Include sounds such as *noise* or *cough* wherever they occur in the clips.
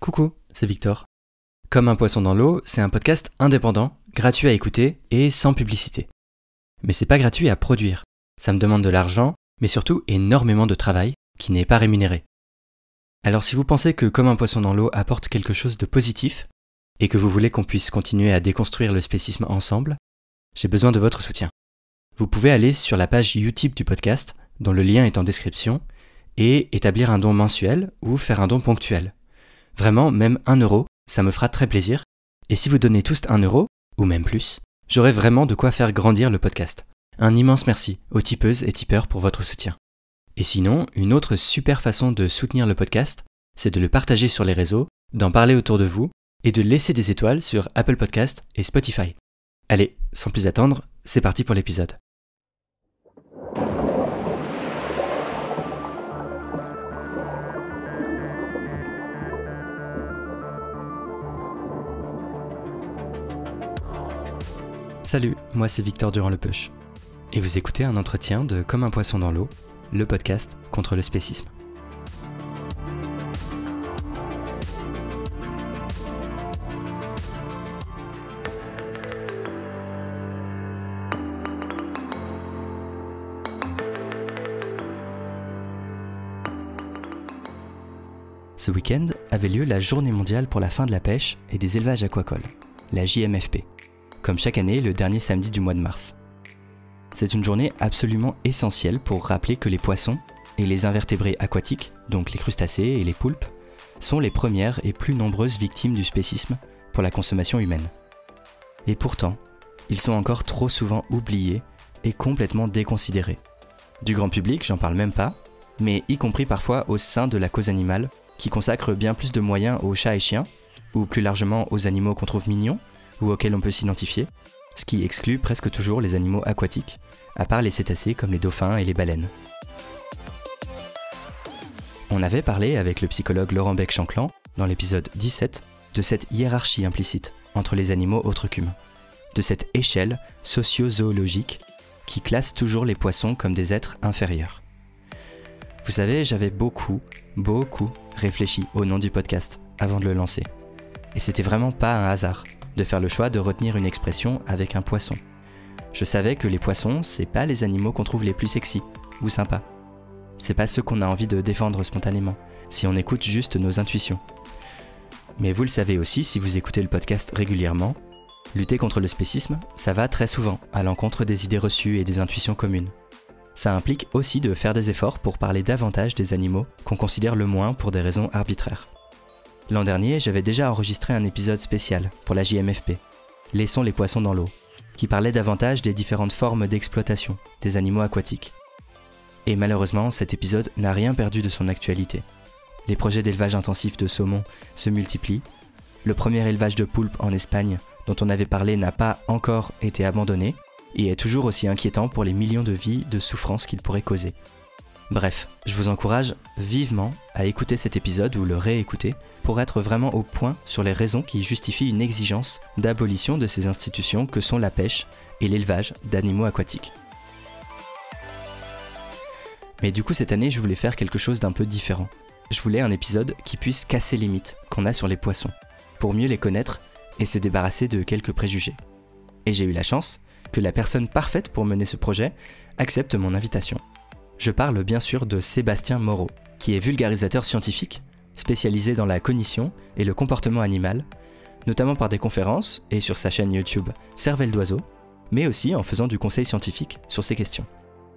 Coucou, c'est Victor. Comme un poisson dans l'eau, c'est un podcast indépendant, gratuit à écouter et sans publicité. Mais c'est pas gratuit à produire. Ça me demande de l'argent, mais surtout énormément de travail qui n'est pas rémunéré. Alors si vous pensez que Comme un poisson dans l'eau apporte quelque chose de positif, et que vous voulez qu'on puisse continuer à déconstruire le spécisme ensemble, j'ai besoin de votre soutien. Vous pouvez aller sur la page Utip du podcast, dont le lien est en description, et établir un don mensuel ou faire un don ponctuel. Vraiment, même un euro, ça me fera très plaisir. Et si vous donnez tous un euro, ou même plus, j'aurai vraiment de quoi faire grandir le podcast. Un immense merci aux tipeuses et tipeurs pour votre soutien. Et sinon, une autre super façon de soutenir le podcast, c'est de le partager sur les réseaux, d'en parler autour de vous et de laisser des étoiles sur Apple Podcast et Spotify. Allez, sans plus attendre, c'est parti pour l'épisode. Salut, moi c'est Victor Durand-Lepeuche. Et vous écoutez un entretien de Comme un poisson dans l'eau, le podcast contre le spécisme. Ce week-end avait lieu la Journée mondiale pour la fin de la pêche et des élevages aquacoles, la JMFP comme chaque année le dernier samedi du mois de mars. C'est une journée absolument essentielle pour rappeler que les poissons et les invertébrés aquatiques, donc les crustacés et les poulpes, sont les premières et plus nombreuses victimes du spécisme pour la consommation humaine. Et pourtant, ils sont encore trop souvent oubliés et complètement déconsidérés. Du grand public, j'en parle même pas, mais y compris parfois au sein de la cause animale, qui consacre bien plus de moyens aux chats et chiens, ou plus largement aux animaux qu'on trouve mignons, ou auxquels on peut s'identifier, ce qui exclut presque toujours les animaux aquatiques, à part les cétacés comme les dauphins et les baleines. On avait parlé avec le psychologue Laurent Beck-Chanclan, dans l'épisode 17, de cette hiérarchie implicite entre les animaux autres qu'humains, de cette échelle socio-zoologique qui classe toujours les poissons comme des êtres inférieurs. Vous savez, j'avais beaucoup, beaucoup réfléchi au nom du podcast avant de le lancer. Et c'était vraiment pas un hasard de faire le choix de retenir une expression avec un poisson. Je savais que les poissons, c'est pas les animaux qu'on trouve les plus sexy ou sympas. C'est pas ceux qu'on a envie de défendre spontanément, si on écoute juste nos intuitions. Mais vous le savez aussi si vous écoutez le podcast régulièrement, lutter contre le spécisme, ça va très souvent à l'encontre des idées reçues et des intuitions communes. Ça implique aussi de faire des efforts pour parler davantage des animaux qu'on considère le moins pour des raisons arbitraires. L'an dernier, j'avais déjà enregistré un épisode spécial pour la JMFP, Laissons les poissons dans l'eau, qui parlait davantage des différentes formes d'exploitation des animaux aquatiques. Et malheureusement, cet épisode n'a rien perdu de son actualité. Les projets d'élevage intensif de saumon se multiplient. Le premier élevage de poulpes en Espagne, dont on avait parlé, n'a pas encore été abandonné et est toujours aussi inquiétant pour les millions de vies de souffrance qu'il pourrait causer. Bref, je vous encourage vivement à écouter cet épisode ou le réécouter pour être vraiment au point sur les raisons qui justifient une exigence d'abolition de ces institutions que sont la pêche et l'élevage d'animaux aquatiques. Mais du coup cette année je voulais faire quelque chose d'un peu différent. Je voulais un épisode qui puisse casser les mythes qu'on a sur les poissons, pour mieux les connaître et se débarrasser de quelques préjugés. Et j'ai eu la chance que la personne parfaite pour mener ce projet accepte mon invitation. Je parle bien sûr de Sébastien Moreau, qui est vulgarisateur scientifique, spécialisé dans la cognition et le comportement animal, notamment par des conférences et sur sa chaîne YouTube Cervelle d'oiseau, mais aussi en faisant du conseil scientifique sur ces questions.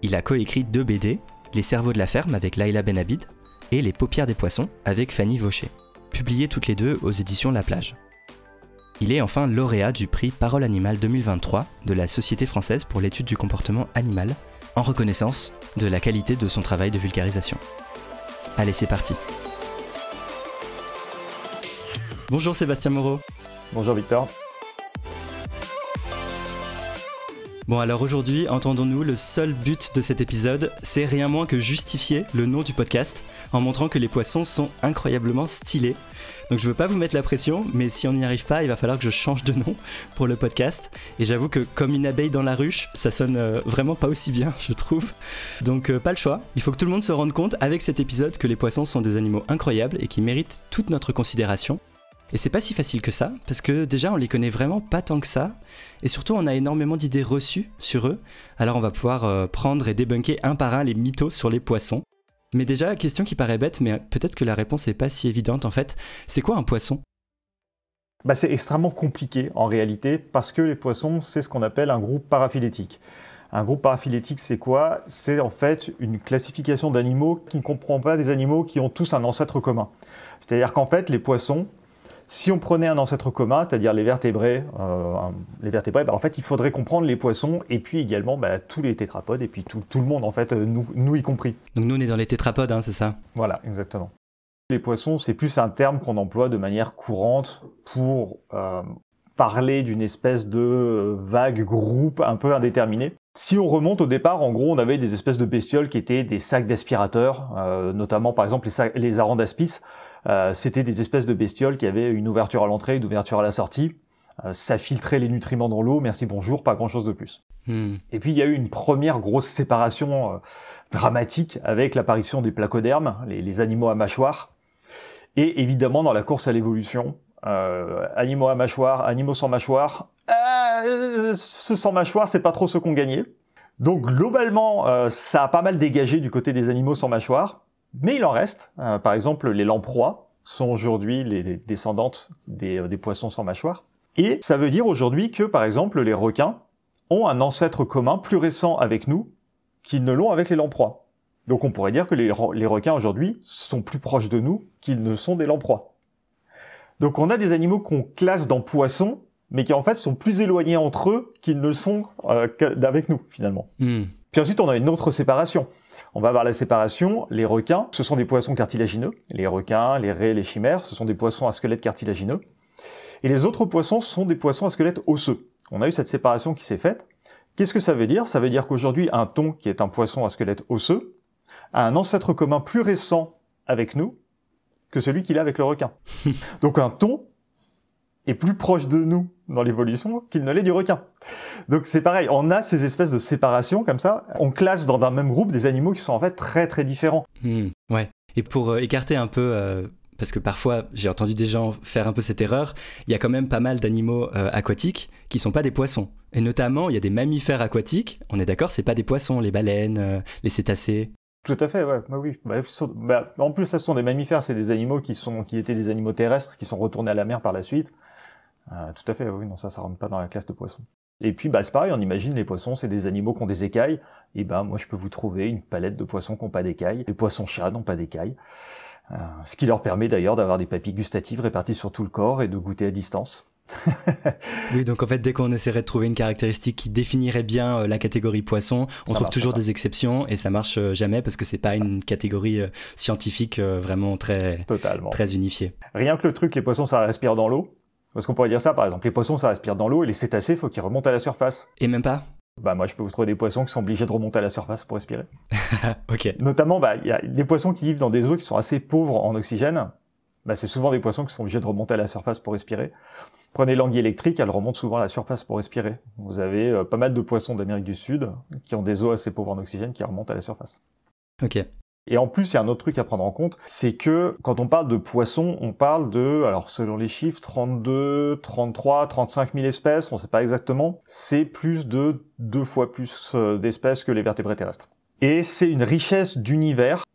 Il a coécrit deux BD, Les cerveaux de la ferme avec Laila Benabid et Les paupières des poissons avec Fanny Vaucher, publiées toutes les deux aux éditions La Plage. Il est enfin lauréat du prix Parole Animale 2023 de la Société française pour l'étude du comportement animal en reconnaissance de la qualité de son travail de vulgarisation. Allez, c'est parti. Bonjour Sébastien Moreau. Bonjour Victor. Bon alors aujourd'hui, entendons-nous, le seul but de cet épisode, c'est rien moins que justifier le nom du podcast en montrant que les poissons sont incroyablement stylés. Donc je veux pas vous mettre la pression, mais si on n'y arrive pas, il va falloir que je change de nom pour le podcast. Et j'avoue que comme une abeille dans la ruche, ça sonne euh, vraiment pas aussi bien, je trouve. Donc euh, pas le choix. Il faut que tout le monde se rende compte avec cet épisode que les poissons sont des animaux incroyables et qui méritent toute notre considération. Et c'est pas si facile que ça, parce que déjà on les connaît vraiment pas tant que ça, et surtout on a énormément d'idées reçues sur eux, alors on va pouvoir euh, prendre et débunker un par un les mythos sur les poissons. Mais déjà, question qui paraît bête, mais peut-être que la réponse n'est pas si évidente en fait, c'est quoi un poisson? Bah, C'est extrêmement compliqué en réalité, parce que les poissons, c'est ce qu'on appelle un groupe paraphylétique. Un groupe paraphylétique, c'est quoi? C'est en fait une classification d'animaux qui ne comprend pas des animaux qui ont tous un ancêtre commun. C'est-à-dire qu'en fait, les poissons, si on prenait un ancêtre commun, c'est-à-dire les vertébrés, euh, les vertébrés, bah, en fait, il faudrait comprendre les poissons et puis également bah, tous les tétrapodes et puis tout, le monde, en fait, euh, nous, y compris. Donc nous, on est dans les tétrapodes, hein, c'est ça? Voilà, exactement. Les poissons, c'est plus un terme qu'on emploie de manière courante pour euh, parler d'une espèce de vague groupe un peu indéterminé. Si on remonte au départ, en gros, on avait des espèces de bestioles qui étaient des sacs d'aspirateurs, notamment par exemple les, les arandaspis, euh, c'était des espèces de bestioles qui avaient une ouverture à l'entrée, une ouverture à la sortie. Euh, ça filtrait les nutriments dans l'eau, merci bonjour, pas grand-chose de plus. Hmm. Et puis il y a eu une première grosse séparation euh, dramatique avec l'apparition des placodermes, les, animaux à mâchoire. Et évidemment dans la course à l'évolution, animaux à mâchoire, animaux sans mâchoire, ce sans mâchoire, c'est pas trop ce qu'on gagnait. Donc globalement, ça a pas mal dégagé du côté des animaux sans mâchoire. Mais il en reste. Euh, par exemple, les lamproies sont aujourd'hui les descendantes euh, des, poissons sans mâchoire. Et ça veut dire aujourd'hui que, par exemple, les requins ont un ancêtre commun plus récent avec nous qu'ils ne l'ont avec les lamproies. Donc on pourrait dire que les, requins aujourd'hui sont plus proches de nous qu'ils ne sont des lamproies. Donc on a des animaux qu'on classe dans poissons, mais qui en fait sont plus éloignés entre eux qu'ils ne sont euh, avec nous finalement. Hmm. Puis ensuite on a une autre séparation. On va avoir la séparation. Les requins, ce sont des poissons cartilagineux. Les requins, les raies, les chimères, ce sont des poissons à squelette cartilagineux. Et les autres poissons sont des poissons à squelette osseux. On a eu cette séparation qui s'est faite. Qu'est-ce que ça veut dire? Ça veut dire qu'aujourd'hui, un thon, qui est un poisson à squelette osseux, a un ancêtre commun plus récent avec nous que celui qu'il a avec le requin. *laughs* Donc un thon est plus proche de nous dans l'évolution qu'il ne l'est du requin. Donc c'est pareil, on a ces espèces de séparation comme ça, on classe dans un même groupe des animaux qui sont en fait très très différents. Hmm, ouais. Et pour euh, écarter un peu, euh, parce que parfois j'ai entendu des gens faire un peu cette erreur, il y a quand même pas mal d'animaux euh, aquatiques qui sont pas des poissons. Et notamment, il y a des mammifères aquatiques, on est d'accord, c'est pas des poissons, les baleines, les cétacés. Tout à fait, ouais, bah oui. Bah, bah, en plus, ce sont des mammifères, c'est des animaux qui sont, qui étaient des animaux terrestres, qui sont retournés à la mer par la suite. Euh, tout à fait, oui, non, ça, ça rentre pas dans la classe de poissons. Et puis, bah, c'est pareil, on imagine les poissons, c'est des animaux qui ont des écailles. Et ben, moi, je peux vous trouver une palette de poissons qui n'ont pas d'écailles. Les poissons-chats n'ont pas d'écailles. Euh, ce qui leur permet d'ailleurs d'avoir des papilles gustatives réparties sur tout le corps et de goûter à distance. *laughs* oui, donc en fait, dès qu'on essaierait de trouver une caractéristique qui définirait bien euh, la catégorie poisson, on trouve toujours des exceptions et ça marche jamais parce que c'est pas une catégorie scientifique vraiment très, très unifiée. Rien que le truc, les poissons, ça respire dans l'eau. Parce qu'on pourrait dire ça, par exemple, les poissons, ça respire dans l'eau, et les cétacés, il faut qu'ils remontent à la surface. Et même pas? Bah moi, je peux vous trouver des poissons qui sont obligés de remonter à la surface pour respirer. *laughs* ok. Notamment, bah, il y a des poissons qui vivent dans des eaux qui sont assez pauvres en oxygène. Bah, c'est souvent des poissons qui sont obligés de remonter à la surface pour respirer. Prenez l'anguille électrique, elle remonte souvent à la surface pour respirer. Vous avez euh, pas mal de poissons d'Amérique du Sud qui ont des eaux assez pauvres en oxygène qui remontent à la surface. Ok. Et en plus, il y a un autre truc à prendre en compte, c'est que quand on parle de poissons, on parle de, alors selon les chiffres, 32, 33, 35 000 espèces, on ne sait pas exactement. C'est plus de deux fois plus euh, d'espèces que les vertébrés terrestres. Et c'est une richesse d'univers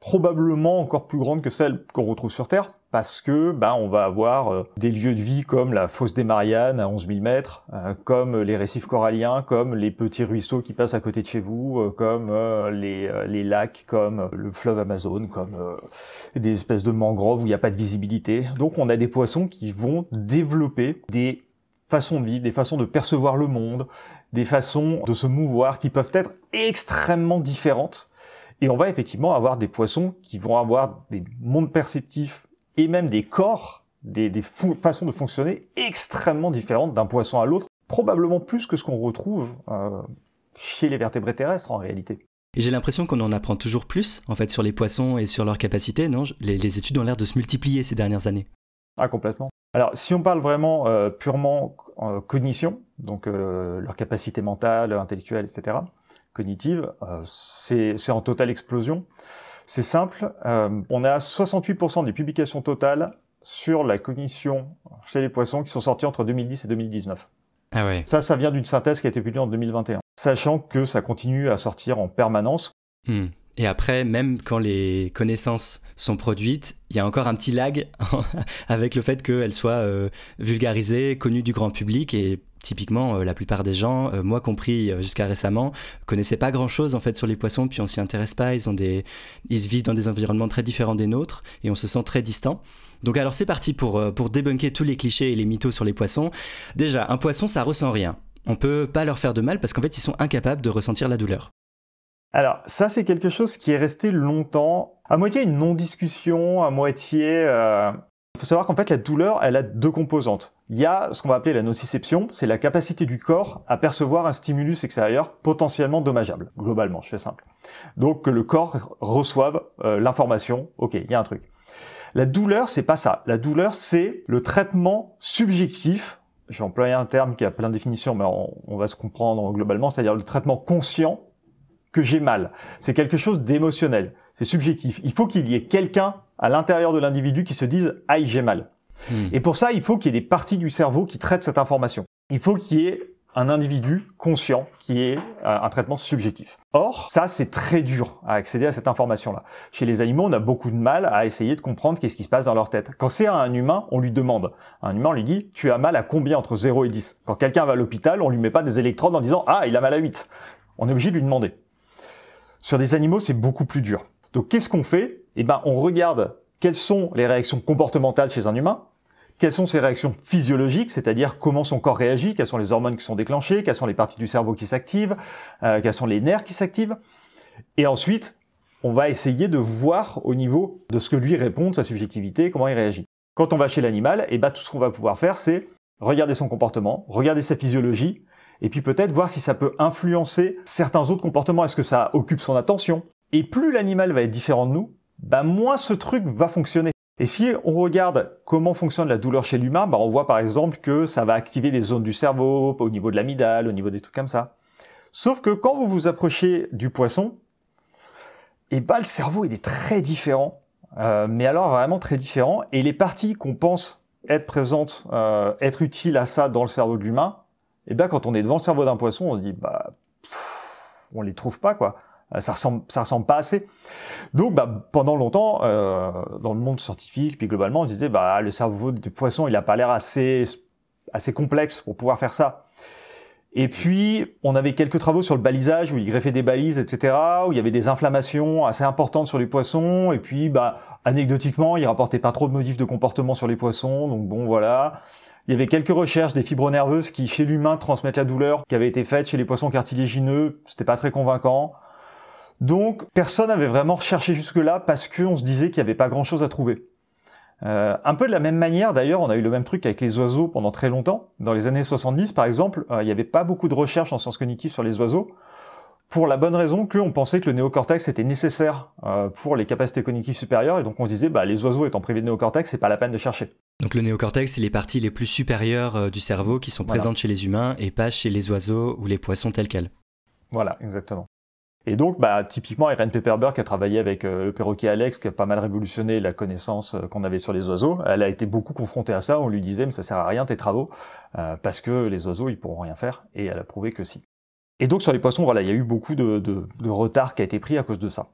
probablement encore plus grande que celle qu'on retrouve sur Terre, parce que ben on va avoir euh, des lieux de vie comme la fosse des Mariannes à 11 000 mètres, euh, comme les récifs coralliens, comme les petits ruisseaux qui passent à côté de chez vous, euh, comme les, les, lacs, comme le fleuve Amazon, comme des espèces de mangroves où il n'y a pas de visibilité. Donc on a des poissons qui vont développer des façons de vivre, des façons de percevoir le monde, des façons de se mouvoir qui peuvent être extrêmement différentes et on va effectivement avoir des poissons qui vont avoir des mondes perceptifs et même des corps, des, façons de fonctionner extrêmement différentes d'un poisson à l'autre. probablement plus que ce qu'on retrouve euh, chez les vertébrés terrestres en réalité. Et j'ai l'impression qu'on en apprend toujours plus, en fait, sur les poissons et sur leurs capacités, non? Les, études ont l'air de se multiplier ces dernières années. Ah, complètement. Alors, si on parle vraiment euh, purement euh, cognition, donc euh, leur capacité mentale, intellectuelle, etc., cognitive, c'est en totale explosion. C'est simple, on a 68% des publications totales sur la cognition chez les poissons qui sont sorties entre 2010 et 2019. Ah ouais. Ça, ça vient d'une synthèse qui a été publiée en 2021 sachant que ça continue à sortir en permanence. Hmm. Et après, même quand les connaissances sont produites, il y a encore un petit lag *laughs* avec le fait qu'elles soient euh, vulgarisées, connues du grand public et typiquement euh, la plupart des gens, euh, moi compris jusqu'à récemment, connaissaient pas grand-chose en fait sur les poissons puis on s'y intéresse pas, ils ont des ils vivent dans des environnements très différents des nôtres et on se sent très distant. Donc alors c'est parti pour pour débunker tous les clichés et les mythos sur les poissons. Déjà, un poisson ça ressent rien on peut pas leur faire de mal parce qu'en fait, ils sont incapables de ressentir la douleur. Alors, ça, c'est quelque chose qui est resté longtemps, à moitié une non-discussion, à moitié... Il faut savoir qu'en fait, la douleur, elle a deux composantes. Il y a ce qu'on va appeler la nociception, c'est la capacité du corps à percevoir un stimulus extérieur potentiellement dommageable, globalement, je fais simple. Donc, que le corps reçoive euh, l'information, ok, il y a un truc. La douleur, c'est pas ça. La douleur, c'est le traitement subjectif j'ai employé un terme qui a plein de définitions, mais on, va se comprendre globalement, c'est-à-dire le traitement conscient que j'ai mal. C'est quelque chose d'émotionnel, c'est subjectif. Il faut qu'il y ait quelqu'un à l'intérieur de l'individu qui se dise « aïe, j'ai mal hmm. Et pour ça, il faut qu'il y ait des parties du cerveau qui traitent cette information. Il faut qu'il y ait un individu conscient qui est euh, un traitement subjectif. Or, ça, c'est très dur à accéder à cette information-là. Chez les animaux, on a beaucoup de mal à essayer de comprendre qu'est-ce qui se passe dans leur tête. Quand c'est un humain, on lui demande. Un humain, on lui dit, tu as mal à combien entre 0 et 10 Quand quelqu'un va à l'hôpital, on lui met pas des électrodes en disant, ah, il a mal à 8. On est obligé de lui demander. Sur des animaux, c'est beaucoup plus dur. Donc, qu'est-ce qu'on fait? Eh ben, on regarde quelles sont les réactions comportementales chez un humain, quelles sont ses réactions physiologiques, c'est-à-dire comment son corps réagit, quelles sont les hormones qui sont déclenchées, quelles sont les parties du cerveau qui s'activent, euh, quels sont les nerfs qui s'activent. Et ensuite, on va essayer de voir au niveau de ce que lui répond, sa subjectivité, comment il réagit. Quand on va chez l'animal, et eh ben, tout ce qu'on va pouvoir faire, c'est regarder son comportement, regarder sa physiologie, et puis peut-être voir si ça peut influencer certains autres comportements. Est-ce que ça occupe son attention? Et plus l'animal va être différent de nous, ben moins ce truc va fonctionner. Et si on regarde comment fonctionne la douleur chez l'humain, bah on voit par exemple que ça va activer des zones du cerveau au niveau de l'amygdale, au niveau des trucs comme ça. Sauf que quand vous vous approchez du poisson, et eh bah le cerveau il est très différent, euh, mais alors vraiment très différent. Et les parties qu'on pense être présentes, euh, être utiles à ça dans le cerveau de l'humain, et eh ben quand on est devant le cerveau d'un poisson, on se dit bah on les trouve pas quoi. Euh, ça ressemble, ça ressemble pas assez. Donc, bah, pendant longtemps, euh, dans le monde scientifique, puis globalement, on disait, bah, le cerveau du poisson, il a pas l'air assez, assez complexe pour pouvoir faire ça. Et puis, on avait quelques travaux sur le balisage, où il greffait des balises, etc., où il y avait des inflammations assez importantes sur les poissons, et puis, bah, anecdotiquement, il rapportait pas trop de motifs de comportement sur les poissons, donc bon, voilà. Il y avait quelques recherches des fibres nerveuses qui, chez l'humain, transmettent la douleur, qui avaient été faites chez les poissons cartilagineux, c'était pas très convaincant. Donc personne n'avait vraiment recherché jusque-là parce qu'on se disait qu'il n'y avait pas grand-chose à trouver. Euh, un peu de la même manière, d'ailleurs, on a eu le même truc avec les oiseaux pendant très longtemps. Dans les années 70, par exemple, euh, il n'y avait pas beaucoup de recherches en sciences cognitives sur les oiseaux, pour la bonne raison qu'on pensait que le néocortex était nécessaire euh, pour les capacités cognitives supérieures, et donc on se disait, bah, les oiseaux étant privés de néocortex, c'est pas la peine de chercher. Donc le néocortex, c'est les parties les plus supérieures du cerveau qui sont présentes chez les humains et pas chez les oiseaux ou les poissons tels quels. Voilà, exactement. Et donc, bah, typiquement, Irene Pepperberg a travaillé avec euh, le perroquet Alex, qui a pas mal révolutionné la connaissance euh, qu'on avait sur les oiseaux. Elle a été beaucoup confrontée à ça. On lui disait, mais ça sert à rien tes travaux, euh, parce que les oiseaux, ils pourront rien faire. Et elle a prouvé que si. Et donc, sur les poissons, voilà, il y a eu beaucoup de, retard qui a été pris à cause de ça.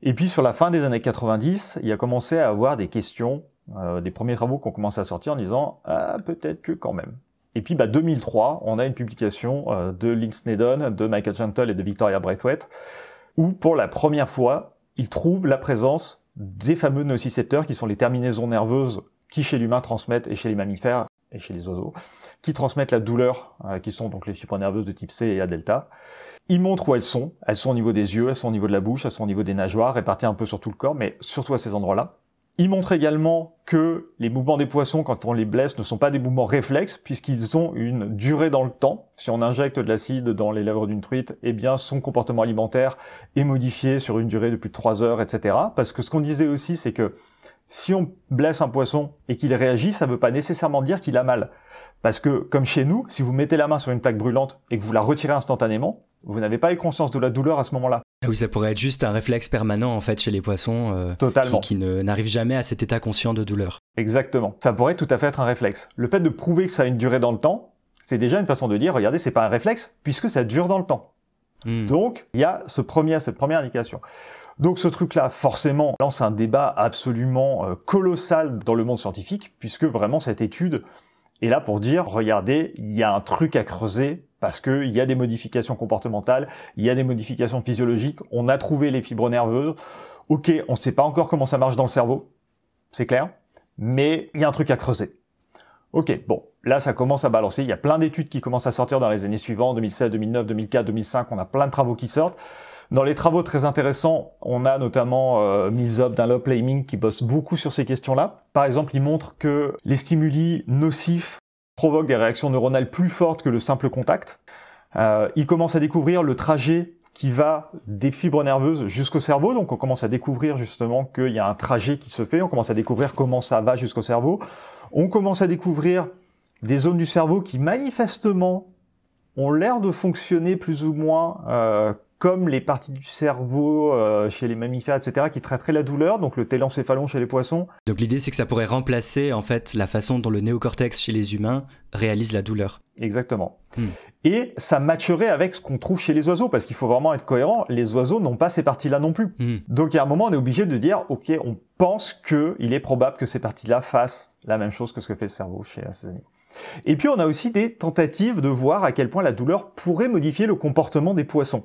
Et puis, sur la fin des années 90, il a commencé à avoir des questions, des premiers travaux qui ont commencé à sortir en disant, ah, peut-être que quand même. Et puis bah, 2003, on a une publication euh, de Lynn Snedden, de Michael Gentle et de Victoria Braithwaite, où pour la première fois, ils trouvent la présence des fameux nocicepteurs qui sont les terminaisons nerveuses qui chez l'humain transmettent, et chez les mammifères et chez les oiseaux, qui transmettent la douleur, euh, qui sont donc les fibres nerveuses de type C et A delta. Ils montrent où elles sont. Elles sont au niveau des yeux, elles sont au niveau de la bouche, elles sont au niveau des nageoires, réparties un peu sur tout le corps, mais surtout à ces endroits-là. Il montre également que les mouvements des poissons, quand on les blesse, ne sont pas des mouvements réflexes, puisqu'ils ont une durée dans le temps. Si on injecte de l'acide dans les lèvres d'une truite, eh bien, son comportement alimentaire est modifié sur une durée de plus de 3 heures, etc. Parce que ce qu'on disait aussi, c'est que si on blesse un poisson et qu'il réagit, ça ne veut pas nécessairement dire qu'il a mal. Parce que, comme chez nous, si vous mettez la main sur une plaque brûlante et que vous la retirez instantanément, vous n'avez pas eu conscience de la douleur à ce moment-là. Ah oui, ça pourrait être juste un réflexe permanent en fait chez les poissons euh, Totalement. qui, qui n'arrive jamais à cet état conscient de douleur. Exactement. Ça pourrait tout à fait être un réflexe. Le fait de prouver que ça a une durée dans le temps, c'est déjà une façon de dire, regardez, c'est pas un réflexe, puisque ça dure dans le temps. Hmm. Donc, il y a ce premier, cette première indication. Donc ce truc-là, forcément, lance un débat absolument euh, colossal dans le monde scientifique, puisque vraiment cette étude est là pour dire, regardez, il y a un truc à creuser, parce qu'il y a des modifications comportementales, il y a des modifications physiologiques, on a trouvé les fibres nerveuses, ok, on ne sait pas encore comment ça marche dans le cerveau, c'est clair, mais il y a un truc à creuser. Ok, bon, là ça commence à balancer, il y a plein d'études qui commencent à sortir dans les années suivantes, 2007, 2009, 2004, 2005, on a plein de travaux qui sortent. Dans les travaux très intéressants, on a notamment euh, Millsop, Dunlop, Laming qui bossent beaucoup sur ces questions-là. Par exemple, ils montrent que les stimuli nocifs provoquent des réactions neuronales plus fortes que le simple contact. Euh, ils commencent à découvrir le trajet qui va des fibres nerveuses jusqu'au cerveau. Donc on commence à découvrir justement qu'il y a un trajet qui se fait. On commence à découvrir comment ça va jusqu'au cerveau. On commence à découvrir des zones du cerveau qui manifestement ont l'air de fonctionner plus ou moins euh, comme les parties du cerveau euh, chez les mammifères, etc., qui traiteraient la douleur, donc le télencéphalon chez les poissons. Donc l'idée c'est que ça pourrait remplacer en fait la façon dont le néocortex chez les humains réalise la douleur. Exactement. Hmm. Et ça matcherait avec ce qu'on trouve chez les oiseaux, parce qu'il faut vraiment être cohérent, les oiseaux n'ont pas ces parties-là non plus. Hmm. Donc il y a un moment, on est obligé de dire, ok, on pense qu'il est probable que ces parties-là fassent la même chose que ce que fait le cerveau chez ces animaux. Et puis on a aussi des tentatives de voir à quel point la douleur pourrait modifier le comportement des poissons.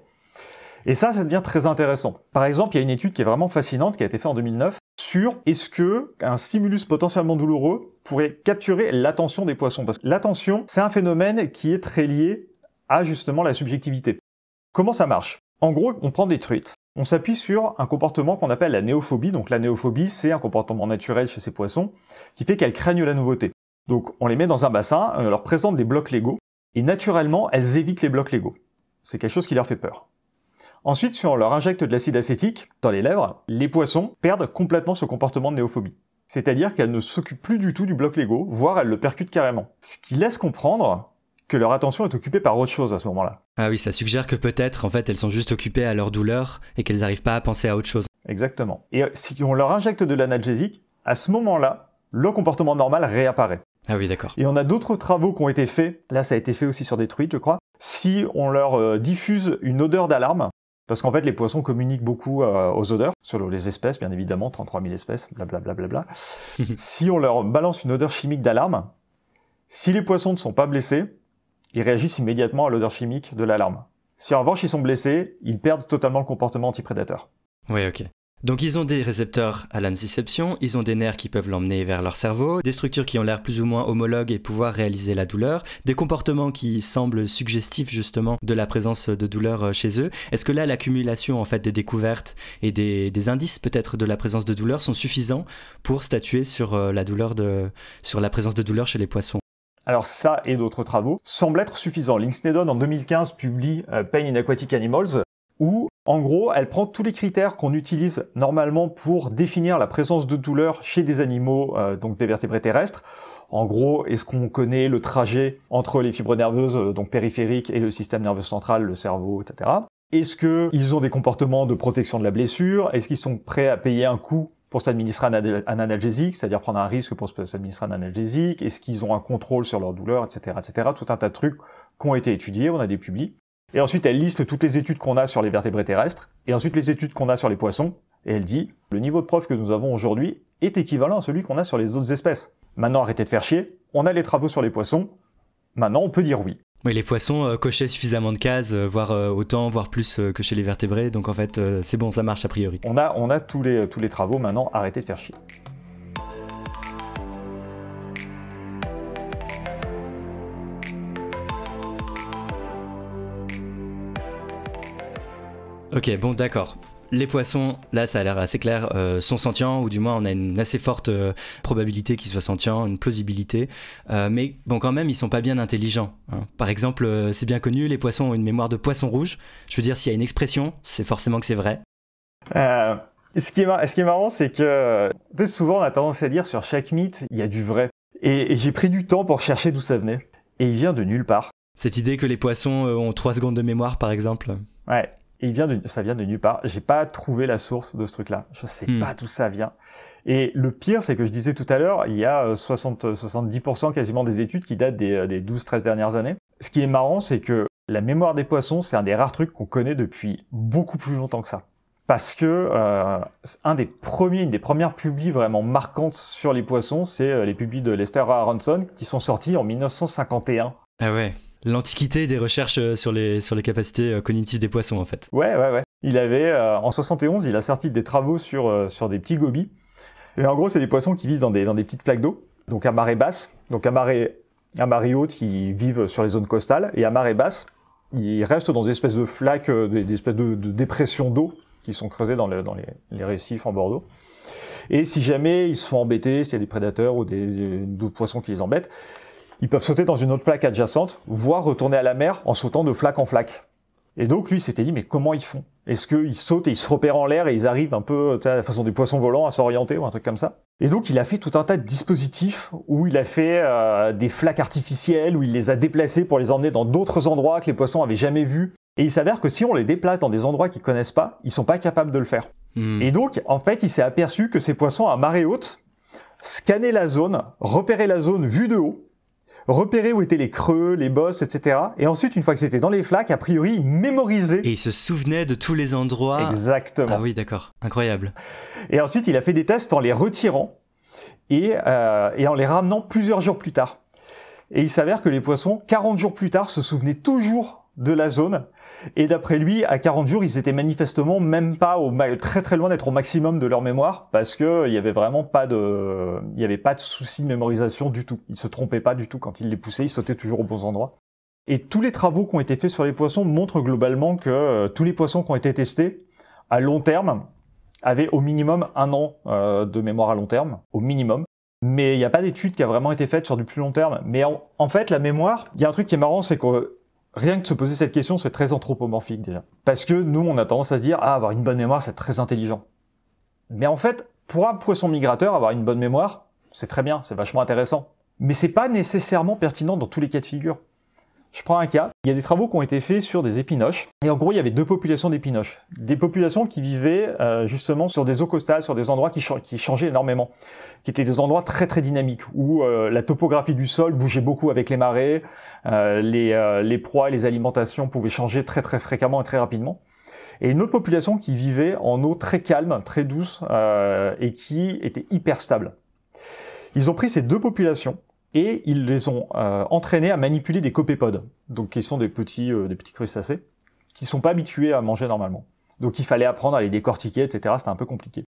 Et ça, ça devient très intéressant. Par exemple, il y a une étude qui est vraiment fascinante qui a été faite en 2009 sur est-ce que un stimulus potentiellement douloureux pourrait capturer l'attention des poissons. Parce que l'attention, c'est un phénomène qui est très lié à justement la subjectivité. Comment ça marche? En gros, on prend des truites. On s'appuie sur un comportement qu'on appelle la néophobie. Donc la néophobie, c'est un comportement naturel chez ces poissons qui fait qu'elles craignent la nouveauté. Donc on les met dans un bassin, on leur présente des blocs Lego, et naturellement, elles évitent les blocs Lego. C'est quelque chose qui leur fait peur. Ensuite, si on leur injecte de l'acide acétique dans les lèvres, les poissons perdent complètement ce comportement de néophobie. C'est-à-dire qu'elles ne s'occupent plus du tout du bloc Lego, voire elles le percutent carrément. Ce qui laisse comprendre que leur attention est occupée par autre chose à ce moment-là. Ah oui, ça suggère que peut-être en fait elles sont juste occupées à leur douleur et qu'elles n'arrivent pas à penser à autre chose. Exactement. Et si on leur injecte de l'analgésique, à ce moment-là, le comportement normal réapparaît. Ah oui, d'accord. Et on a d'autres travaux qui ont été faits, là ça a été fait aussi sur des truites je crois, si on leur euh, diffuse une odeur d'alarme, parce qu'en fait, les poissons communiquent beaucoup euh, aux odeurs, sur les espèces, bien évidemment, 33 000 espèces, blablabla. Bla, bla, bla. *laughs* si on leur balance une odeur chimique d'alarme, si les poissons ne sont pas blessés, ils réagissent immédiatement à l'odeur chimique de l'alarme. Si en revanche ils sont blessés, ils perdent totalement le comportement antiprédateur. Oui, ok. Donc ils ont des récepteurs à la ils ont des nerfs qui peuvent l'emmener vers leur cerveau, des structures qui ont l'air plus ou moins homologues et pouvoir réaliser la douleur, des comportements qui semblent suggestifs justement de la présence de douleur euh, chez eux. Est-ce que là l'accumulation en fait des découvertes et des, des indices peut-être de la présence de douleur sont suffisants pour statuer sur euh, la douleur de sur la présence de douleur chez les poissons? Alors ça et d'autres travaux semblent être suffisants. Linksnedon en 2015 publie euh, Pain in Aquatic Animals où en gros, elle prend tous les critères qu'on utilise normalement pour définir la présence de douleur chez des animaux, euh, donc des vertébrés terrestres. En gros, est-ce qu'on connaît le trajet entre les fibres nerveuses, euh, donc périphériques, et le système nerveux central, le cerveau, etc. Est-ce qu'ils ont des comportements de protection de la blessure? Est-ce qu'ils sont prêts à payer un coût pour s'administrer un, analgésique, c'est-à-dire prendre un risque pour s'administrer un analgésique? Est-ce qu'ils ont un contrôle sur leur douleur, etc., etc. Tout un tas de trucs qui ont été étudiés, on a des publis. Et ensuite, elle liste toutes les études qu'on a sur les vertébrés terrestres, et ensuite les études qu'on a sur les poissons, et elle dit, le niveau de preuve que nous avons aujourd'hui est équivalent à celui qu'on a sur les autres espèces. Maintenant, arrêtez de faire chier, on a les travaux sur les poissons, maintenant on peut dire oui. Oui, les poissons euh, cochaient suffisamment de cases, euh, voire euh, autant, voire plus que chez les vertébrés, donc en fait, c'est bon, ça marche a priori. On a, on a tous, les, tous les travaux, maintenant arrêtez de faire chier. Ok, bon, d'accord. les poissons, là ça a l'air assez clair, euh, sont sentients, ou du moins on a une assez forte euh, probabilité qu'ils soient sentients, une plausibilité. Euh, mais bon, quand même, ils sont pas bien intelligents. hein. Par exemple, euh, c'est bien connu, les poissons ont une mémoire de poisson rouge. Je veux dire, s'il y a une expression, c'est forcément que c'est vrai. Euh, ce, qui est ce qui est marrant, c'est que sais, souvent on a tendance à dire sur chaque mythe, il y a du vrai. Et, et j'ai pris du temps pour chercher d'où ça venait. Et il vient de nulle part. Cette idée que les poissons ont 3 secondes de mémoire, par exemple? Ouais. Et il vient de, ça vient de nulle part. J'ai pas trouvé la source de ce truc-là. Je sais Hmm. pas d'où ça vient. Et le pire, c'est que je disais tout à l'heure, il y a euh, 60, 70% quasiment des études qui datent des, euh, des 12-13 dernières années. Ce qui est marrant, c'est que la mémoire des poissons, c'est un des rares trucs qu'on connaît depuis beaucoup plus longtemps que ça. Parce que euh, un des premiers, une des premières publis vraiment marquantes sur les poissons, c'est euh, les publis de Lester Aronson qui sont sortis en 1951. Ah ouais. L'antiquité des recherches euh, sur les, sur les capacités euh, cognitives des poissons, en fait. Ouais, ouais, ouais. Il avait, euh, en 71, il a sorti des travaux sur, euh, sur des petits gobies. Et en gros, c'est des poissons qui vivent dans des, dans des petites flaques d'eau, donc à marée basse. Donc à marée, à marée haute, ils vivent sur les zones costales. Et à marée basse, ils restent dans des espèces de flaques, euh, des, espèces de, de dépressions d'eau qui sont creusées dans, dans les, récifs en bord d'eau. Et si jamais ils se font embêter, s'il y a des prédateurs ou d'autres poissons qui les embêtent, ils peuvent sauter dans une autre flaque adjacente, voire retourner à la mer en sautant de flaque en flaque. Et donc lui s'était dit mais comment ils font? Est-ce qu'ils sautent et ils se repèrent en l'air et ils arrivent un peu à la façon des poissons volants à s'orienter ou un truc comme ça? Et donc il a fait tout un tas de dispositifs où il a fait euh, des flaques artificielles où il les a déplacées pour les emmener dans d'autres endroits que les poissons avaient jamais vus. Et il s'avère que si on les déplace dans des endroits qu'ils connaissent pas, ils sont pas capables de le faire. Hmm. Et donc, en fait, il s'est aperçu que ces poissons à marée haute scannaient la zone, repéraient la zone vue de haut, repéraient où étaient les creux, les bosses, etc. Et ensuite, une fois que c'était dans les flaques, a priori, ils mémorisaient. Et il se souvenait de tous les endroits. Exactement. Ah oui, d'accord. Incroyable. Et ensuite, il a fait des tests en les retirant et, euh, et en les ramenant plusieurs jours plus tard. Et il s'avère que les poissons, 40 jours plus tard, se souvenaient toujours de la zone. Et d'après lui, à 40 jours, ils étaient manifestement même pas au très très loin d'être au maximum de leur mémoire parce que il y avait vraiment pas de, il y avait pas de souci de mémorisation du tout. Ils se trompaient pas du tout quand ils les poussaient, ils sautaient toujours aux bons endroits. Et tous les travaux qui ont été faits sur les poissons montrent globalement que euh, tous les poissons qui ont été testés à long terme avaient au minimum un an euh, de mémoire à long terme, au minimum. Mais il n'y a pas d'étude qui a vraiment été faite sur du plus long terme. Mais en, en fait, la mémoire, il y a un truc qui est marrant, c'est que rien que de se poser cette question, c'est très anthropomorphique déjà. Parce que nous, on a tendance à se dire, ah, avoir une bonne mémoire, c'est très intelligent. Mais en fait, pour un poisson migrateur, avoir une bonne mémoire, c'est très bien, c'est vachement intéressant. Mais c'est pas nécessairement pertinent dans tous les cas de figure. Je prends un cas. Il y a des travaux qui ont été faits sur des épinoches. Et en gros, il y avait deux populations d'épinoches. Des populations qui vivaient euh, justement sur des eaux costales, sur des endroits qui, cha- qui changeaient énormément, qui étaient des endroits très très dynamiques, où euh, la topographie du sol bougeait beaucoup avec les marées, euh, les, les proies les alimentations pouvaient changer très très fréquemment et très rapidement. Et une autre population qui vivait en eau très calme, très douce, et qui était hyper stable. Ils ont pris ces deux populations et ils les ont euh, entraînés à manipuler des copépodes, donc qui sont des petits, euh, des petits crustacés, qui sont pas habitués à manger normalement. Donc il fallait apprendre à les décortiquer, etc. C'était un peu compliqué.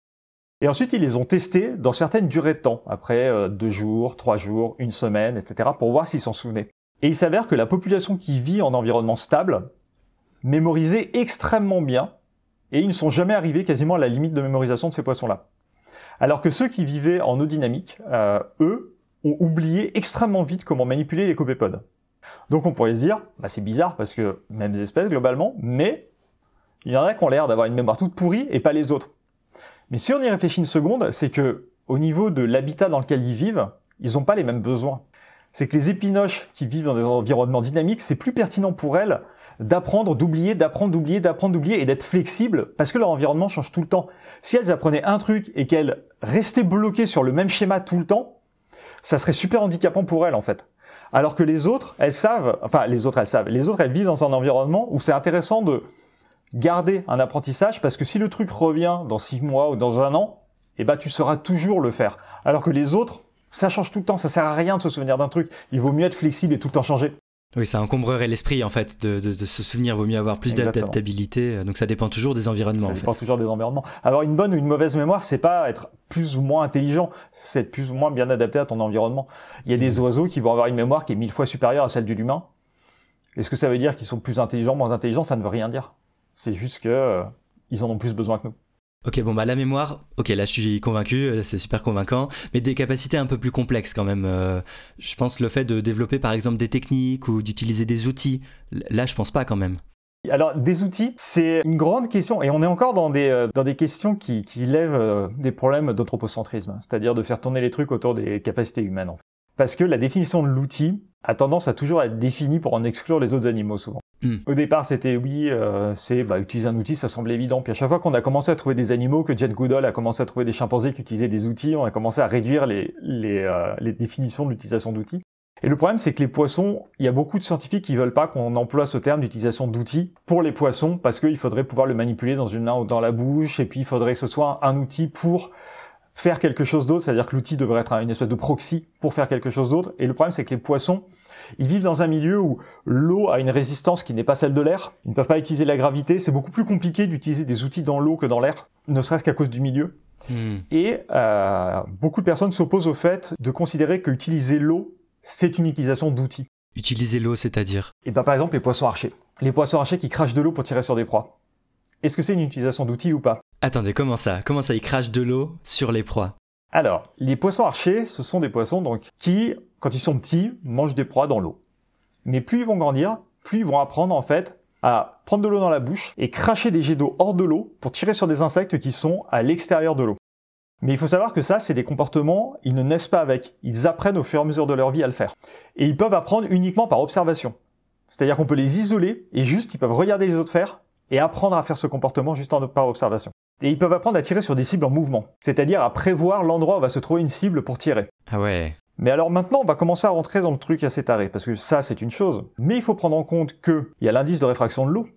Et ensuite, ils les ont testés dans certaines durées de temps, après euh, deux jours, trois jours, une semaine, etc., pour voir s'ils s'en souvenaient. Et il s'avère que la population qui vit en environnement stable mémorisait extrêmement bien, et ils ne sont jamais arrivés quasiment à la limite de mémorisation de ces poissons-là. Alors que ceux qui vivaient en eau dynamique, eux, ont oublié extrêmement vite comment manipuler les copépodes. Donc on pourrait se dire, bah c'est bizarre parce que mêmes espèces globalement, mais il y en a qui ont l'air d'avoir une mémoire toute pourrie et pas les autres. Mais si on y réfléchit une seconde, c'est que au niveau de l'habitat dans lequel ils vivent, ils n'ont pas les mêmes besoins. C'est que les épinoches qui vivent dans des environnements dynamiques, c'est plus pertinent pour elles d'apprendre, d'oublier, d'apprendre, d'oublier, d'apprendre, d'oublier et d'être flexibles parce que leur environnement change tout le temps. Si elles apprenaient un truc et qu'elles restaient bloquées sur le même schéma tout le temps, ça serait super handicapant pour elles en fait. Alors que les autres, elles savent, enfin les autres elles savent, les autres elles vivent dans un environnement où c'est intéressant de garder un apprentissage parce que si le truc revient dans six mois ou dans un an, eh ben tu sauras toujours le faire. Alors que les autres, ça change tout le temps, ça sert à rien de se souvenir d'un truc. Il vaut mieux être flexible et tout le temps changer. Oui, ça encombrerait l'esprit en fait de, de- de se souvenir. Vaut mieux avoir plus d'adaptabilité. Donc ça dépend toujours des environnements. Ça en dépend fait. toujours des environnements. Avoir une bonne ou une mauvaise mémoire, c'est pas être plus ou moins intelligent, c'est être plus ou moins bien adapté à ton environnement. Il y a des Mhm. oiseaux qui vont avoir une mémoire qui est mille fois supérieure à celle de l'humain. Est-ce que ça veut dire qu'ils sont plus intelligents, moins intelligents? Ça ne veut rien dire. C'est juste que euh, ils en ont plus besoin que nous. Ok, bon, bah la mémoire, ok, là je suis convaincu, euh, c'est super convaincant, mais des capacités un peu plus complexes quand même. Euh, je pense le fait de développer par exemple des techniques ou d'utiliser des outils, là je pense pas quand même. Alors, des outils, c'est une grande question, et on est encore dans des, euh, dans des questions qui, qui lèvent des problèmes d'anthropocentrisme, c'est-à-dire de faire tourner les trucs autour des capacités humaines. En fait. Parce que la définition de l'outil a tendance à toujours être définie pour en exclure les autres animaux souvent. Hmm. Au départ, c'était oui, euh, c'est bah, utiliser un outil, ça semble évident. Puis à chaque fois qu'on a commencé à trouver des animaux, que Jane Goodall a commencé à trouver des chimpanzés qui utilisaient des outils, on a commencé à réduire les, les, euh, les définitions de l'utilisation d'outils. Et le problème, c'est que les poissons, il y a beaucoup de scientifiques qui veulent pas qu'on emploie ce terme d'utilisation d'outils pour les poissons, parce qu'il faudrait pouvoir le manipuler dans une main ou dans la bouche, et puis il faudrait que ce soit un outil pour faire quelque chose d'autre, c'est-à-dire que l'outil devrait être une espèce de proxy pour faire quelque chose d'autre. Et le problème, c'est que les poissons, ils vivent dans un milieu où l'eau a une résistance qui n'est pas celle de l'air. Ils ne peuvent pas utiliser la gravité. C'est beaucoup plus compliqué d'utiliser des outils dans l'eau que dans l'air, ne serait-ce qu'à cause du milieu. Hmm. Et euh, beaucoup de personnes s'opposent au fait de considérer qu'utiliser l'eau, c'est une utilisation d'outils. Utiliser l'eau, c'est-à-dire? Et ben, par exemple, les poissons archers. Les poissons archers qui crachent de l'eau pour tirer sur des proies. Est-ce que c'est une utilisation d'outils ou pas? Attendez, comment ça Comment ça, ils crachent de l'eau sur les proies? Alors, les poissons archers, ce sont des poissons donc qui, quand ils sont petits, mangent des proies dans l'eau. Mais plus ils vont grandir, plus ils vont apprendre en fait à prendre de l'eau dans la bouche et cracher des jets d'eau hors de l'eau pour tirer sur des insectes qui sont à l'extérieur de l'eau. Mais il faut savoir que ça, c'est des comportements, ils ne naissent pas avec. Ils apprennent au fur et à mesure de leur vie à le faire. Et ils peuvent apprendre uniquement par observation. C'est-à-dire qu'on peut les isoler et juste, ils peuvent regarder les autres faire et apprendre à faire ce comportement juste par observation. Et ils peuvent apprendre à tirer sur des cibles en mouvement, c'est-à-dire à prévoir l'endroit où va se trouver une cible pour tirer. Ah ouais. Mais alors maintenant, on va commencer à rentrer dans le truc assez taré, parce que ça, c'est une chose. Mais il faut prendre en compte qu'il y a l'indice de réfraction de l'eau.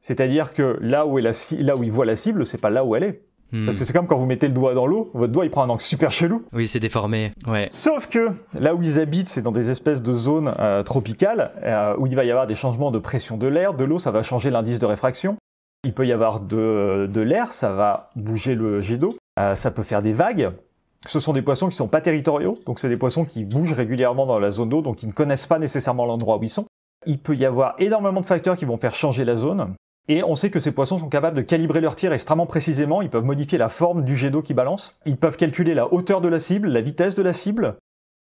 C'est-à-dire que là où, est la, là où il voit la cible, c'est pas là où elle est. Hmm. Parce que c'est comme quand vous mettez le doigt dans l'eau, votre doigt il prend un angle super chelou. Oui, c'est déformé. Ouais. Sauf que là où ils habitent, c'est dans des espèces de zones euh, tropicales euh, où il va y avoir des changements de pression de l'air, de l'eau, ça va changer l'indice de réfraction. Il peut y avoir de, l'air, ça va bouger le jet d'eau, euh, ça peut faire des vagues. Ce sont des poissons qui sont pas territoriaux, donc c'est des poissons qui bougent régulièrement dans la zone d'eau, donc ils ne connaissent pas nécessairement l'endroit où ils sont. Il peut y avoir énormément de facteurs qui vont faire changer la zone. Et on sait que ces poissons sont capables de calibrer leur tir extrêmement précisément. Ils peuvent modifier la forme du jet d'eau qui balance. Ils peuvent calculer la hauteur de la cible, la vitesse de la cible.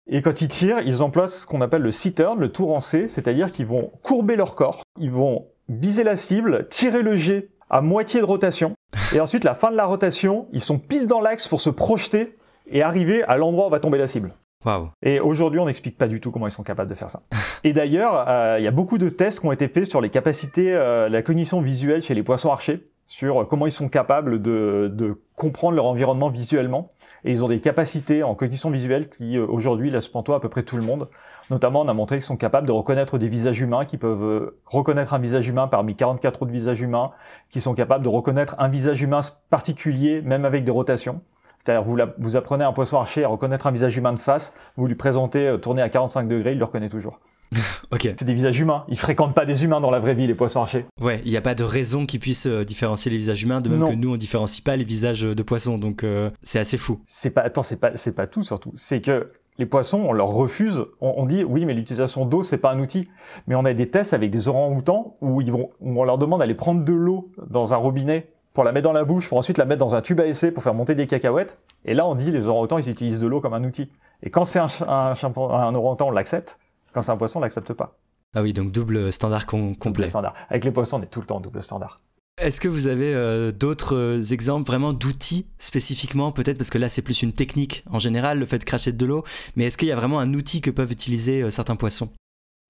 Et quand ils tirent, ils emploient ce qu'on appelle le C-turn, le tour en C, c'est-à-dire qu'ils vont courber leur corps. Ils vont viser la cible, tirer le jet à moitié de rotation, et ensuite la fin de la rotation, ils sont pile dans l'axe pour se projeter et arriver à l'endroit où va tomber la cible. Wow. Et aujourd'hui, on n'explique pas du tout comment ils sont capables de faire ça. *laughs* Et d'ailleurs, euh, il y a beaucoup de tests qui ont été faits sur les capacités, euh, la cognition visuelle chez les poissons archers, sur comment ils sont capables de, de, comprendre leur environnement visuellement. Et ils ont des capacités en cognition visuelle qui, euh, aujourd'hui, laissent pantois à peu près tout le monde. Notamment, on a montré qu'ils sont capables de reconnaître des visages humains, qui peuvent euh, reconnaître un visage humain parmi 44 autres visages humains, qui sont capables de reconnaître un visage humain particulier, même avec des rotations. C'est-à-dire, vous, vous apprenez un poisson archer à reconnaître un visage humain de face, vous lui présentez euh, tourné à 45 degrés, il le reconnaît toujours. *laughs* ok. C'est des visages humains. Ils fréquentent pas des humains dans la vraie vie, les poissons archers. Ouais, il n'y a pas de raison qu'ils puissent euh, différencier les visages humains, de même que nous, on différencie pas les visages de poissons. Donc, c'est assez fou. C'est pas, attends, c'est pas, c'est pas tout surtout. C'est que les poissons, on leur refuse. On, dit oui, mais l'utilisation d'eau c'est pas un outil. Mais on a des tests avec des orang-outans où ils vont, où on leur demande d'aller prendre de l'eau dans un robinet pour la mettre dans la bouche, pour ensuite la mettre dans un tube à essai pour faire monter des cacahuètes. Et là, on dit les orang-outans ils utilisent de l'eau comme un outil. Et quand c'est un, un, un orang-outan, on l'accepte. Quand c'est un poisson, on l'accepte pas. Ah oui, donc double standard complet. Double standard. Avec les poissons, on est tout le temps double standard. Est-ce que vous avez euh, d'autres euh, exemples vraiment d'outils spécifiquement, peut-être parce que là c'est plus une technique en général, le fait de cracher de l'eau, mais est-ce qu'il y a vraiment un outil que peuvent utiliser euh, certains poissons?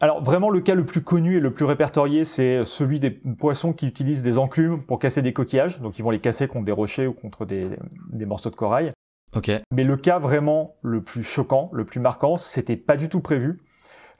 Alors vraiment le cas le plus connu et le plus répertorié, c'est celui des poissons qui utilisent des enclumes pour casser des coquillages, donc ils vont les casser contre des rochers ou contre des, des morceaux de corail. Ok. Mais le cas vraiment le plus choquant, le plus marquant, c'était pas du tout prévu.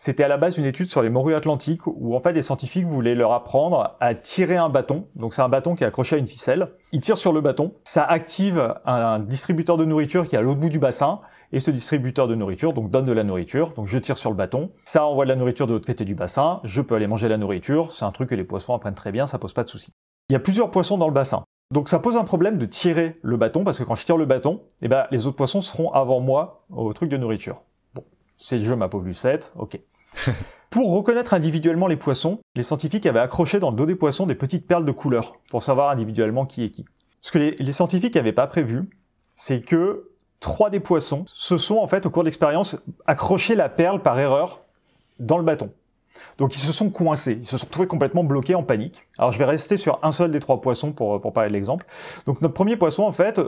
C'était à la base une étude sur les morues atlantiques où en fait des scientifiques voulaient leur apprendre à tirer un bâton. Donc c'est un bâton qui est accroché à une ficelle. Ils tirent sur le bâton, ça active un distributeur de nourriture qui est à l'autre bout du bassin et ce distributeur de nourriture donc donne de la nourriture. Donc je tire sur le bâton, ça envoie de la nourriture de l'autre côté du bassin, je peux aller manger la nourriture, c'est un truc que les poissons apprennent très bien, ça pose pas de souci. Il y a plusieurs poissons dans le bassin. Donc ça pose un problème de tirer le bâton parce que quand je tire le bâton, eh ben les autres poissons seront avant moi au truc de nourriture. Bon, c'est le jeu ma Lucette, ok. *laughs* Pour reconnaître individuellement les poissons, les scientifiques avaient accroché dans le dos des poissons des petites perles de couleur pour savoir individuellement qui est qui. Ce que les, scientifiques n'avaient pas prévu, c'est que trois des poissons se sont en fait au cours de l'expérience accroché la perle par erreur dans le bâton. Donc ils se sont coincés, ils se sont retrouvés complètement bloqués en panique. Alors je vais rester sur un seul des trois poissons pour, pour parler de l'exemple. Donc notre premier poisson en fait,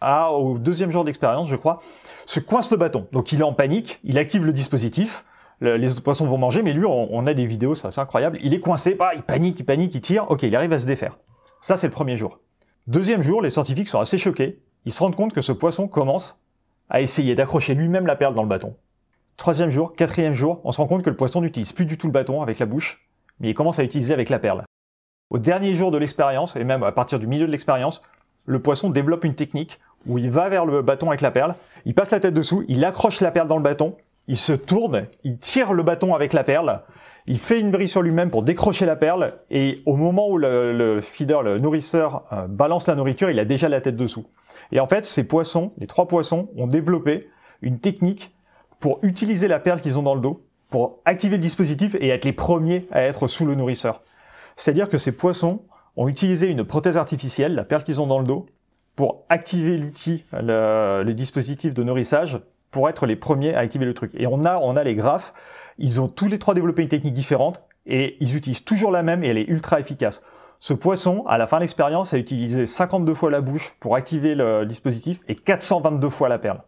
a, au deuxième jour d'expérience je crois, se coince le bâton. Donc il est en panique, il active le dispositif, le- les autres poissons vont manger, mais lui on, a des vidéos, ça c'est incroyable, il est coincé, bah, il panique, il panique, il tire, ok il arrive à se défaire. Ça c'est le premier jour. Deuxième jour, les scientifiques sont assez choqués, ils se rendent compte que ce poisson commence à essayer d'accrocher lui-même la perle dans le bâton. Troisième jour, quatrième jour, on se rend compte que le poisson n'utilise plus du tout le bâton avec la bouche, mais il commence à utiliser avec la perle. Au dernier jour de l'expérience, et même à partir du milieu de l'expérience, le poisson développe une technique où il va vers le bâton avec la perle, il passe la tête dessous, il accroche la perle dans le bâton, il se tourne, il tire le bâton avec la perle, il fait une brille sur lui-même pour décrocher la perle, et au moment où le, feeder, le nourrisseur, euh, balance la nourriture, il a déjà la tête dessous. Et en fait, ces poissons, les trois poissons, ont développé une technique pour utiliser la perle qu'ils ont dans le dos, pour activer le dispositif et être les premiers à être sous le nourrisseur. C'est-à-dire que ces poissons ont utilisé une prothèse artificielle, la perle qu'ils ont dans le dos, pour activer l'outil, le, le dispositif de nourrissage, pour être les premiers à activer le truc. Et on a, on a les graphes, ils ont tous les trois développé une technique différente, et ils utilisent toujours la même, et elle est ultra efficace. Ce poisson, à la fin de l'expérience, a utilisé 52 fois la bouche pour activer le dispositif, et 422 fois la perle.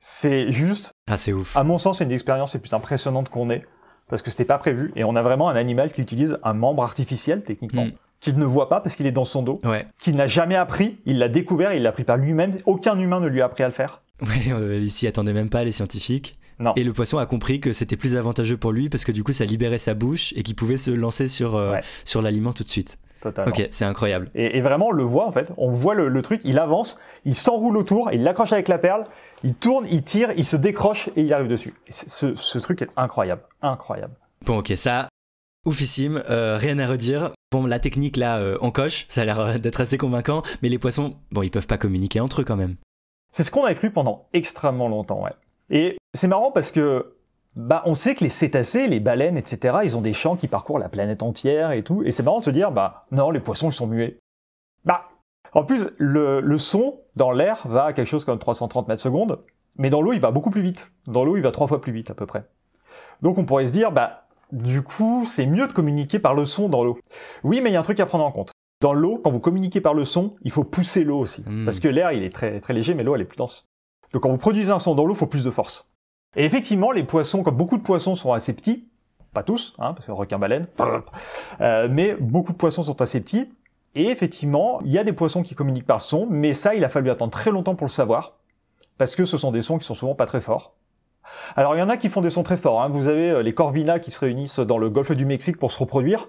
C'est juste Ah, c'est ouf. à mon sens, c'est une des expériences les plus impressionnantes qu'on ait, parce que c'était pas prévu, et on a vraiment un animal qui utilise un membre artificiel, techniquement, Mm. qu'il ne voit pas parce qu'il est dans son dos, Ouais. qu'il n'a jamais appris, il l'a découvert, il l'a appris par lui-même, aucun humain ne lui a appris à le faire. Ouais, euh, ils s'y attendaient même pas, les scientifiques. Non. Et le poisson a compris que c'était plus avantageux pour lui parce que du coup, ça libérait sa bouche et qu'il pouvait se lancer sur, euh, Ouais. sur l'aliment tout de suite. Totalement. Ok, c'est incroyable. Et, et vraiment, on le voit en fait, on voit le, le truc, il avance, il s'enroule autour, il l'accroche avec la perle, il tourne, il tire, il se décroche et il arrive dessus. Ce, ce truc est incroyable, incroyable. Bon, ok, ça, oufissime, euh, rien à redire. Bon, la technique là, euh, on coche, ça a l'air euh, d'être assez convaincant, mais les poissons, bon, ils peuvent pas communiquer entre eux quand même. C'est ce qu'on avait cru pendant extrêmement longtemps, ouais. Et c'est marrant parce que bah, on sait que les cétacés, les baleines, etc., ils ont des champs qui parcourent la planète entière et tout. Et c'est marrant de se dire, bah non, les poissons, ils sont muets. Bah, en plus, le, le son dans l'air va à quelque chose comme 330 mètres secondes, mais dans l'eau, il va beaucoup plus vite. Dans l'eau, il va trois fois plus vite à peu près. Donc on pourrait se dire, bah, du coup, c'est mieux de communiquer par le son dans l'eau. Oui, mais il y a un truc à prendre en compte. Dans l'eau, quand vous communiquez par le son, il faut pousser l'eau aussi. Hmm. Parce que l'air, il est très, très léger, mais l'eau, elle est plus dense. Donc quand vous produisez un son dans l'eau, il faut plus de force. Et effectivement, les poissons, comme beaucoup de poissons sont assez petits, pas tous, hein, parce que requin-baleine, *laughs* euh, mais beaucoup de poissons sont assez petits, et effectivement, il y a des poissons qui communiquent par son, mais ça, il a fallu attendre très longtemps pour le savoir, parce que ce sont des sons qui sont souvent pas très forts. Alors il y en a qui font des sons très forts, hein. vous avez euh, les corvinas qui se réunissent dans le golfe du Mexique pour se reproduire,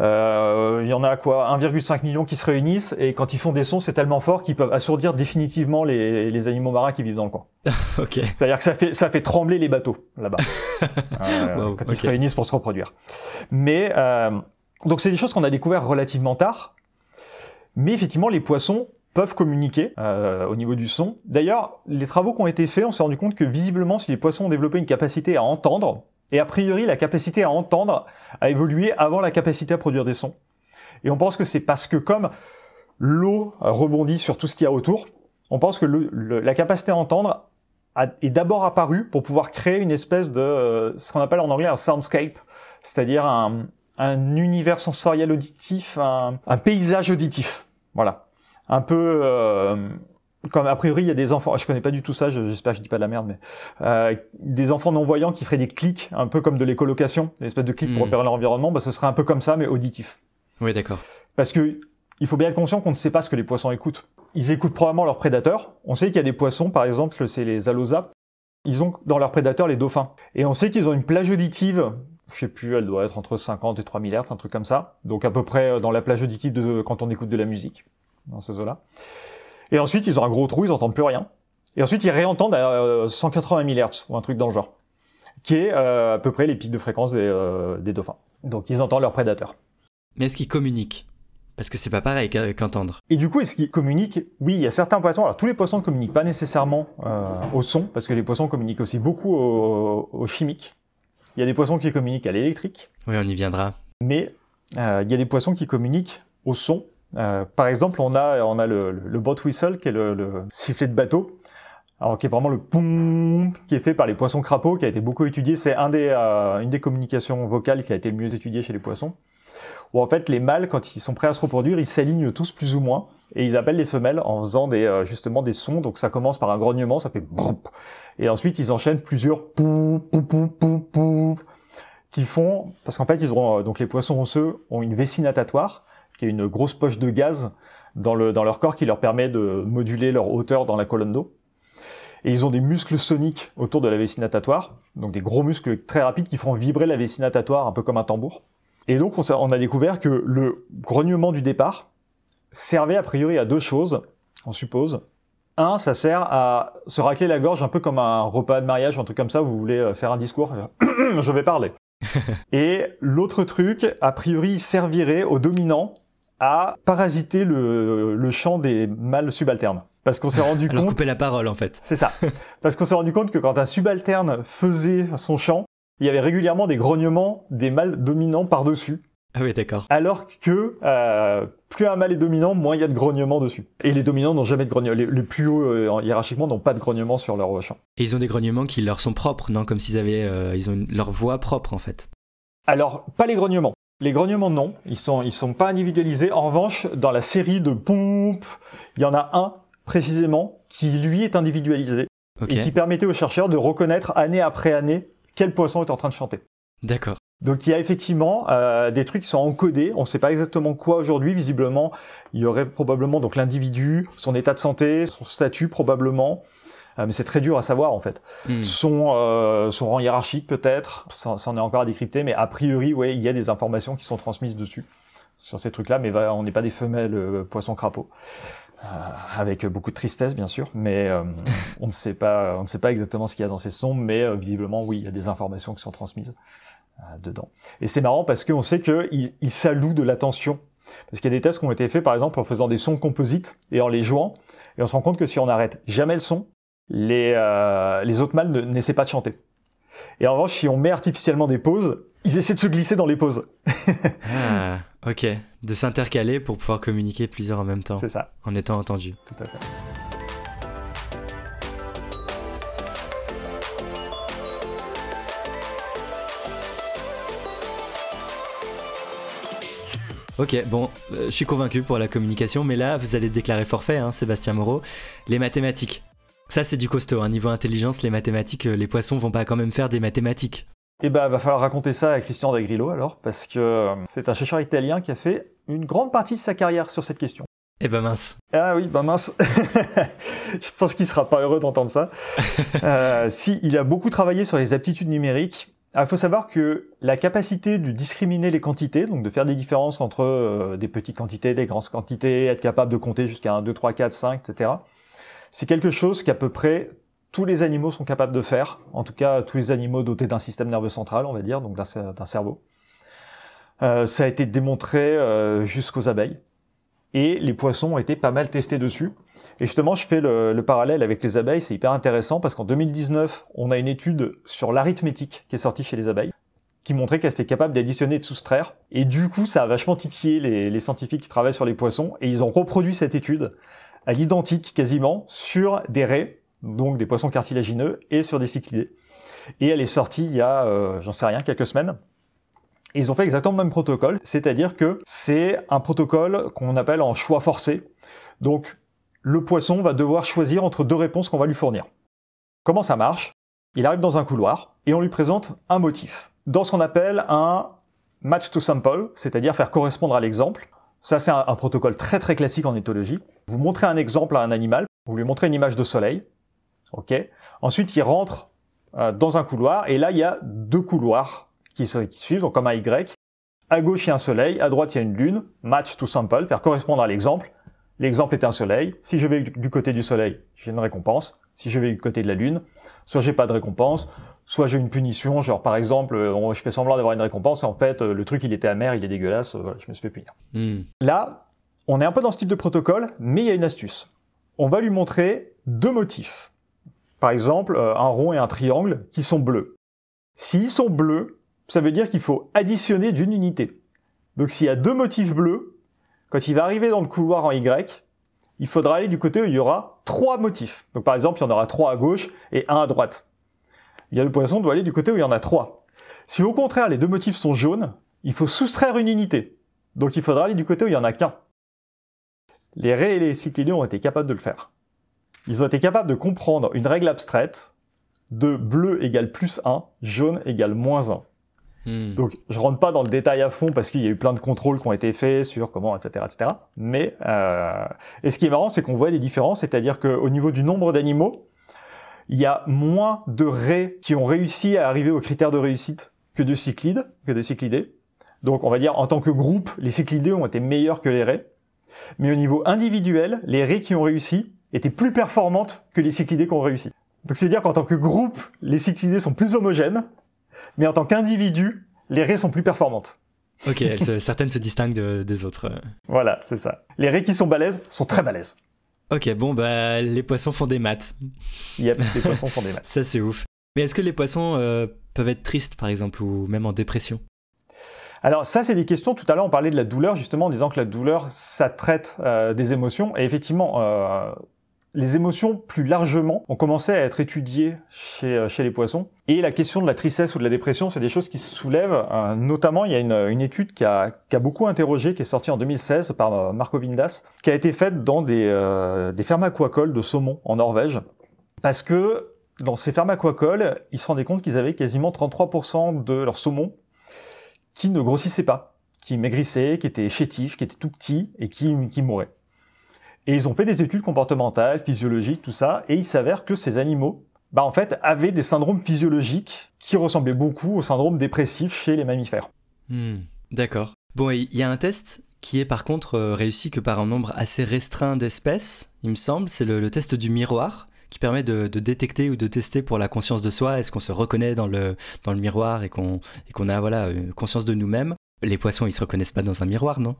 il y en a quoi 1,5 million qui se réunissent et quand ils font des sons, c'est tellement fort qu'ils peuvent assourdir définitivement les, les animaux marins qui vivent dans le coin. *laughs* Ok. C'est-à-dire que ça fait ça fait trembler les bateaux là-bas *laughs* Euh, Wow, quand ils se réunissent pour se reproduire. Mais euh, donc c'est des choses qu'on a découvert relativement tard. Mais effectivement, les poissons peuvent communiquer euh, au niveau du son. D'ailleurs, les travaux qui ont été faits, on s'est rendu compte que visiblement, si les poissons ont développé une capacité à entendre, et a priori la capacité à entendre a évolué avant la capacité à produire des sons. Et on pense que c'est parce que comme l'eau rebondit sur tout ce qu'il y a autour, on pense que la capacité à entendre est d'abord apparue pour pouvoir créer une espèce de euh, ce qu'on appelle en anglais un soundscape, c'est-à-dire un, un univers sensoriel auditif, un, un paysage auditif. Voilà. Un peu euh, comme a priori il y a des enfants, je connais pas du tout ça, je- j'espère que je dis pas de la merde, mais euh, des enfants non voyants qui feraient des clics, un peu comme de l'écolocation, des espèces de clics pour Hmm. repérer leur environnement, bah, ce serait un peu comme ça mais auditif. Oui, d'accord. Parce que il faut bien être conscient qu'on ne sait pas ce que les poissons écoutent. Ils écoutent probablement leurs prédateurs. On sait qu'il y a des poissons, par exemple, c'est les allosa. Ils ont dans leurs prédateurs les dauphins. Et on sait qu'ils ont une plage auditive, je sais plus, elle doit être entre 50 et 3000 Hz, un truc comme ça. Donc à peu près euh, dans la plage auditive de quand on écoute de la musique, dans ces eaux-là. Et ensuite, ils ont un gros trou, ils entendent plus rien. Et ensuite, ils réentendent à euh, 180 000 Hz, ou un truc dans le genre, qui est euh, à peu près les pics de fréquence des, euh, des dauphins. Donc ils entendent leurs prédateurs. Mais est-ce qu'ils communiquent? Parce que c'est pas pareil qu'entendre. Et du coup, est-ce qu'ils communiquent? Oui, il y a certains poissons. Alors, tous les poissons ne communiquent pas nécessairement euh, au son, parce que les poissons communiquent aussi beaucoup au, au chimique. Il y a des poissons qui communiquent à l'électrique. Oui, on y viendra. Mais euh, il y a des poissons qui communiquent au son. Euh, par exemple, on a, on a le, le, boat whistle, qui est le, le, sifflet de bateau, alors qui est vraiment le poum, qui est fait par les poissons crapauds, qui a été beaucoup étudié. C'est euh, une des communications vocales qui a été le mieux étudiée chez les poissons. Où en fait, les mâles, quand ils sont prêts à se reproduire, ils s'alignent tous plus ou moins, et ils appellent les femelles en faisant des, euh, justement des sons. Donc ça commence par un grognement, ça fait boum, et ensuite ils enchaînent plusieurs pou pou pou pou pou qui font, parce qu'en fait, ils ont, donc les poissons osseux ont une vessie natatoire, qui est une grosse poche de gaz dans, le, dans leur corps qui leur permet de moduler leur hauteur dans la colonne d'eau. Et ils ont des muscles soniques autour de la vessie natatoire, donc des gros muscles très rapides qui font vibrer la vessie natatoire un peu comme un tambour. Et donc on, a découvert que le grognement du départ servait a priori à deux choses, on suppose. Un, ça sert à se racler la gorge un peu comme un repas de mariage ou un truc comme ça, vous voulez euh, faire un discours, *coughs* je vais parler. *laughs* Et l'autre truc, a priori, servirait aux dominants à parasiter le, le chant des mâles subalternes. Parce qu'on s'est rendu *laughs* Alors compte. couper la parole en fait. C'est ça. *laughs* Parce qu'on s'est rendu compte que quand un subalterne faisait son chant, il y avait régulièrement des grognements des mâles dominants par-dessus. Ah oui, d'accord. Alors que euh, plus un mâle est dominant, moins il y a de grognements dessus. Et les dominants n'ont jamais de grognements. Les, les, plus hauts euh, hiérarchiquement n'ont pas de grognements sur leur chant. Et ils ont des grognements qui leur sont propres, non? Comme s'ils avaient, euh, ils ont une, leur voix propre en fait. Alors pas les grognements. Les grognements non, ils sont ils sont pas individualisés. En revanche, dans la série de pompes, il y en a un précisément qui lui est individualisé okay. et qui permettait aux chercheurs de reconnaître année après année quel poisson est en train de chanter. D'accord. Donc il y a effectivement euh, des trucs qui sont encodés. On ne sait pas exactement quoi aujourd'hui. Visiblement, il y aurait probablement donc l'individu, son état de santé, son statut probablement. Euh, mais c'est très dur à savoir en fait. Hmm. Son, euh, son rang hiérarchique peut-être, ça, ça en est encore à décrypter, mais a priori, ouais, il y a des informations qui sont transmises dessus sur ces trucs-là, mais on n'est pas des femelles euh, poissons crapauds. Euh, avec beaucoup de tristesse bien sûr, mais euh, *laughs* on ne sait pas, on ne sait pas exactement ce qu'il y a dans ces sons, mais euh, visiblement oui, il y a des informations qui sont transmises dedans. Et c'est marrant parce qu'on sait qu'il il s'alloue de l'attention. Parce qu'il y a des tests qui ont été faits par exemple en faisant des sons composites et en les jouant, et on se rend compte que si on n'arrête jamais le son, les, euh, les autres mâles n'essaient pas de chanter. Et en revanche, si on met artificiellement des pauses, ils essaient de se glisser dans les pauses. *laughs* ah, ok. De s'intercaler pour pouvoir communiquer plusieurs en même temps. C'est ça. En étant entendu. Tout à fait. Ok, bon, euh, je suis convaincu pour la communication, mais là, vous allez déclarer forfait, hein, Sébastien Moreau. Les mathématiques. Ça, c'est du costaud. Hein. Niveau intelligence, les mathématiques, les poissons vont pas quand même faire des mathématiques. Eh ben, va falloir raconter ça à Christian D'Agrillo alors, parce que c'est un chercheur italien qui a fait une grande partie de sa carrière sur cette question. Eh ben mince. Ah oui, ben mince. *laughs* Je pense qu'il sera pas heureux d'entendre ça. *laughs* euh, si, il a beaucoup travaillé sur les aptitudes numériques. Il faut savoir que la capacité de discriminer les quantités, donc de faire des différences entre euh, des petites quantités, des grandes quantités, être capable de compter jusqu'à 1, 2, 3, 4, 5, etc. C'est quelque chose qu'à peu près tous les animaux sont capables de faire, en tout cas tous les animaux dotés d'un système nerveux central, on va dire, donc d'un cerveau. Euh, ça a été démontré euh, jusqu'aux abeilles, et les poissons ont été pas mal testés dessus. Et justement, je fais le, le parallèle avec les abeilles, c'est hyper intéressant parce qu'en 2019, on a une étude sur l'arithmétique qui est sortie chez les abeilles, qui montrait qu'elles étaient capables d'additionner et de soustraire. Et du coup, ça a vachement titillé les scientifiques qui travaillent sur les poissons, et ils ont reproduit cette étude à l'identique quasiment sur des raies donc des poissons cartilagineux, et sur des cyclidés. Et elle est sortie il y a, euh, j'en sais rien, quelques semaines. Ils ont fait exactement le même protocole, c'est-à-dire que c'est un protocole qu'on appelle en choix forcé. Donc, le poisson va devoir choisir entre deux réponses qu'on va lui fournir. Comment ça marche? Il arrive dans un couloir et on lui présente un motif. Dans ce qu'on appelle un match to sample, c'est-à-dire faire correspondre à l'exemple. Ça, c'est un, un, protocole très très classique en éthologie. Vous montrez un exemple à un animal, vous lui montrez une image de soleil, Ok? Ensuite, il rentre euh, dans un couloir et là, il y a deux couloirs qui, se, qui suivent, donc comme un Y. À gauche, il y a un soleil, à droite, il y a une lune. Match to sample, faire correspondre à l'exemple. L'exemple est un soleil. Si je vais du côté du soleil, j'ai une récompense. Si je vais du côté de la lune, soit j'ai pas de récompense, soit j'ai une punition. Genre par exemple, je fais semblant d'avoir une récompense et en fait le truc il était amer, il est dégueulasse. Voilà, je me suis fait punir. Mm. Là, on est un peu dans ce type de protocole, mais il y a une astuce. On va lui montrer deux motifs par exemple, un rond et un triangle qui sont bleus. S'ils sont bleus, ça veut dire qu'il faut additionner d'une unité. Donc s'il y a deux motifs bleus, quand il va arriver dans le couloir en Y, il faudra aller du côté où il y aura trois motifs. Donc par exemple, il y en aura trois à gauche et un à droite. Il y a le poisson doit aller du côté où il y en a trois. Si au contraire les deux motifs sont jaunes, il faut soustraire une unité. Donc il faudra aller du côté où il y en a qu'un. Les raies et les cyclidés ont été capables de le faire. Ils ont été capables de comprendre une règle abstraite de bleu égale plus 1, jaune égale moins 1. Hmm. Donc, je rentre pas dans le détail à fond parce qu'il y a eu plein de contrôles qui ont été faits sur comment, etc., etc. Mais euh... et ce qui est marrant, c'est qu'on voit des différences, c'est-à-dire qu'au niveau du nombre d'animaux, il y a moins de raies qui ont réussi à arriver aux critères de réussite que de cyclides, que de cyclidés. Donc, on va dire en tant que groupe, les cyclidés ont été meilleurs que les raies. Mais au niveau individuel, les raies qui ont réussi étaient plus performantes que les cyclidés qui ont réussi. Donc, c'est-à-dire qu'en tant que groupe, les cyclidés sont plus homogènes, mais en tant qu'individu, les raies sont plus performantes. Ok, elles se- certaines se distinguent de- des autres. Voilà, c'est ça. Les raies qui sont balèzes sont très balèzes. Ok, bon, bah, les poissons font des maths. Yep, les *laughs* poissons font des maths. Ça, c'est ouf. Mais est-ce que les poissons euh, peuvent être tristes, par exemple, ou même en dépression? Alors ça, c'est des questions. Tout à l'heure, on parlait de la douleur, justement, en disant que la douleur, ça traite euh, des émotions. Et effectivement, euh, les émotions, plus largement, ont commencé à être étudiées chez, euh, chez les poissons. Et la question de la tristesse ou de la dépression, c'est des choses qui se soulèvent. Euh, notamment, il y a une, une étude qui a, qui a beaucoup interrogé, qui est sortie en 2016 par euh, Marco Vindas, qui a été faite dans des, euh, des fermes aquacoles de saumon en Norvège. Parce que dans ces fermes aquacoles, ils se rendaient compte qu'ils avaient quasiment 33% de leur saumon qui ne grossissaient pas, qui maigrissaient, qui étaient chétifs, qui étaient tout petits et qui, qui mouraient. Et ils ont fait des études comportementales, physiologiques, tout ça, et il s'avère que ces animaux, bah en fait, avaient des syndromes physiologiques qui ressemblaient beaucoup au syndrome dépressif chez les mammifères. Hmm, D'accord. Bon, il y a un test qui est par contre euh, réussi que par un nombre assez restreint d'espèces, il me semble. C'est le, le test du miroir qui permet de, de détecter ou de tester pour la conscience de soi. Est-ce qu'on se reconnaît dans le, dans le miroir et qu'on et qu'on a voilà euh, conscience de nous-mêmes Les poissons, ils se reconnaissent pas dans un miroir, non?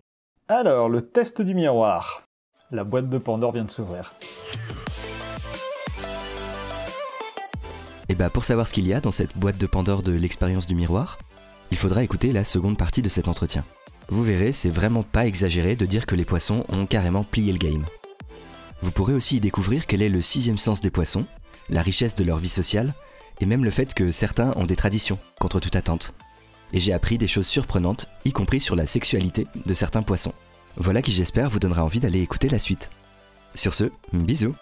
Alors, le test du miroir. La boîte de Pandore vient de s'ouvrir. Et bah pour savoir ce qu'il y a dans cette boîte de Pandore de l'expérience du miroir, il faudra écouter la seconde partie de cet entretien. Vous verrez, c'est vraiment pas exagéré de dire que les poissons ont carrément plié le game. Vous pourrez aussi y découvrir quel est le sixième sens des poissons, la richesse de leur vie sociale, et même le fait que certains ont des traditions, contre toute attente. Et j'ai appris des choses surprenantes, y compris sur la sexualité de certains poissons. Voilà qui j'espère vous donnera envie d'aller écouter la suite. Sur ce, bisous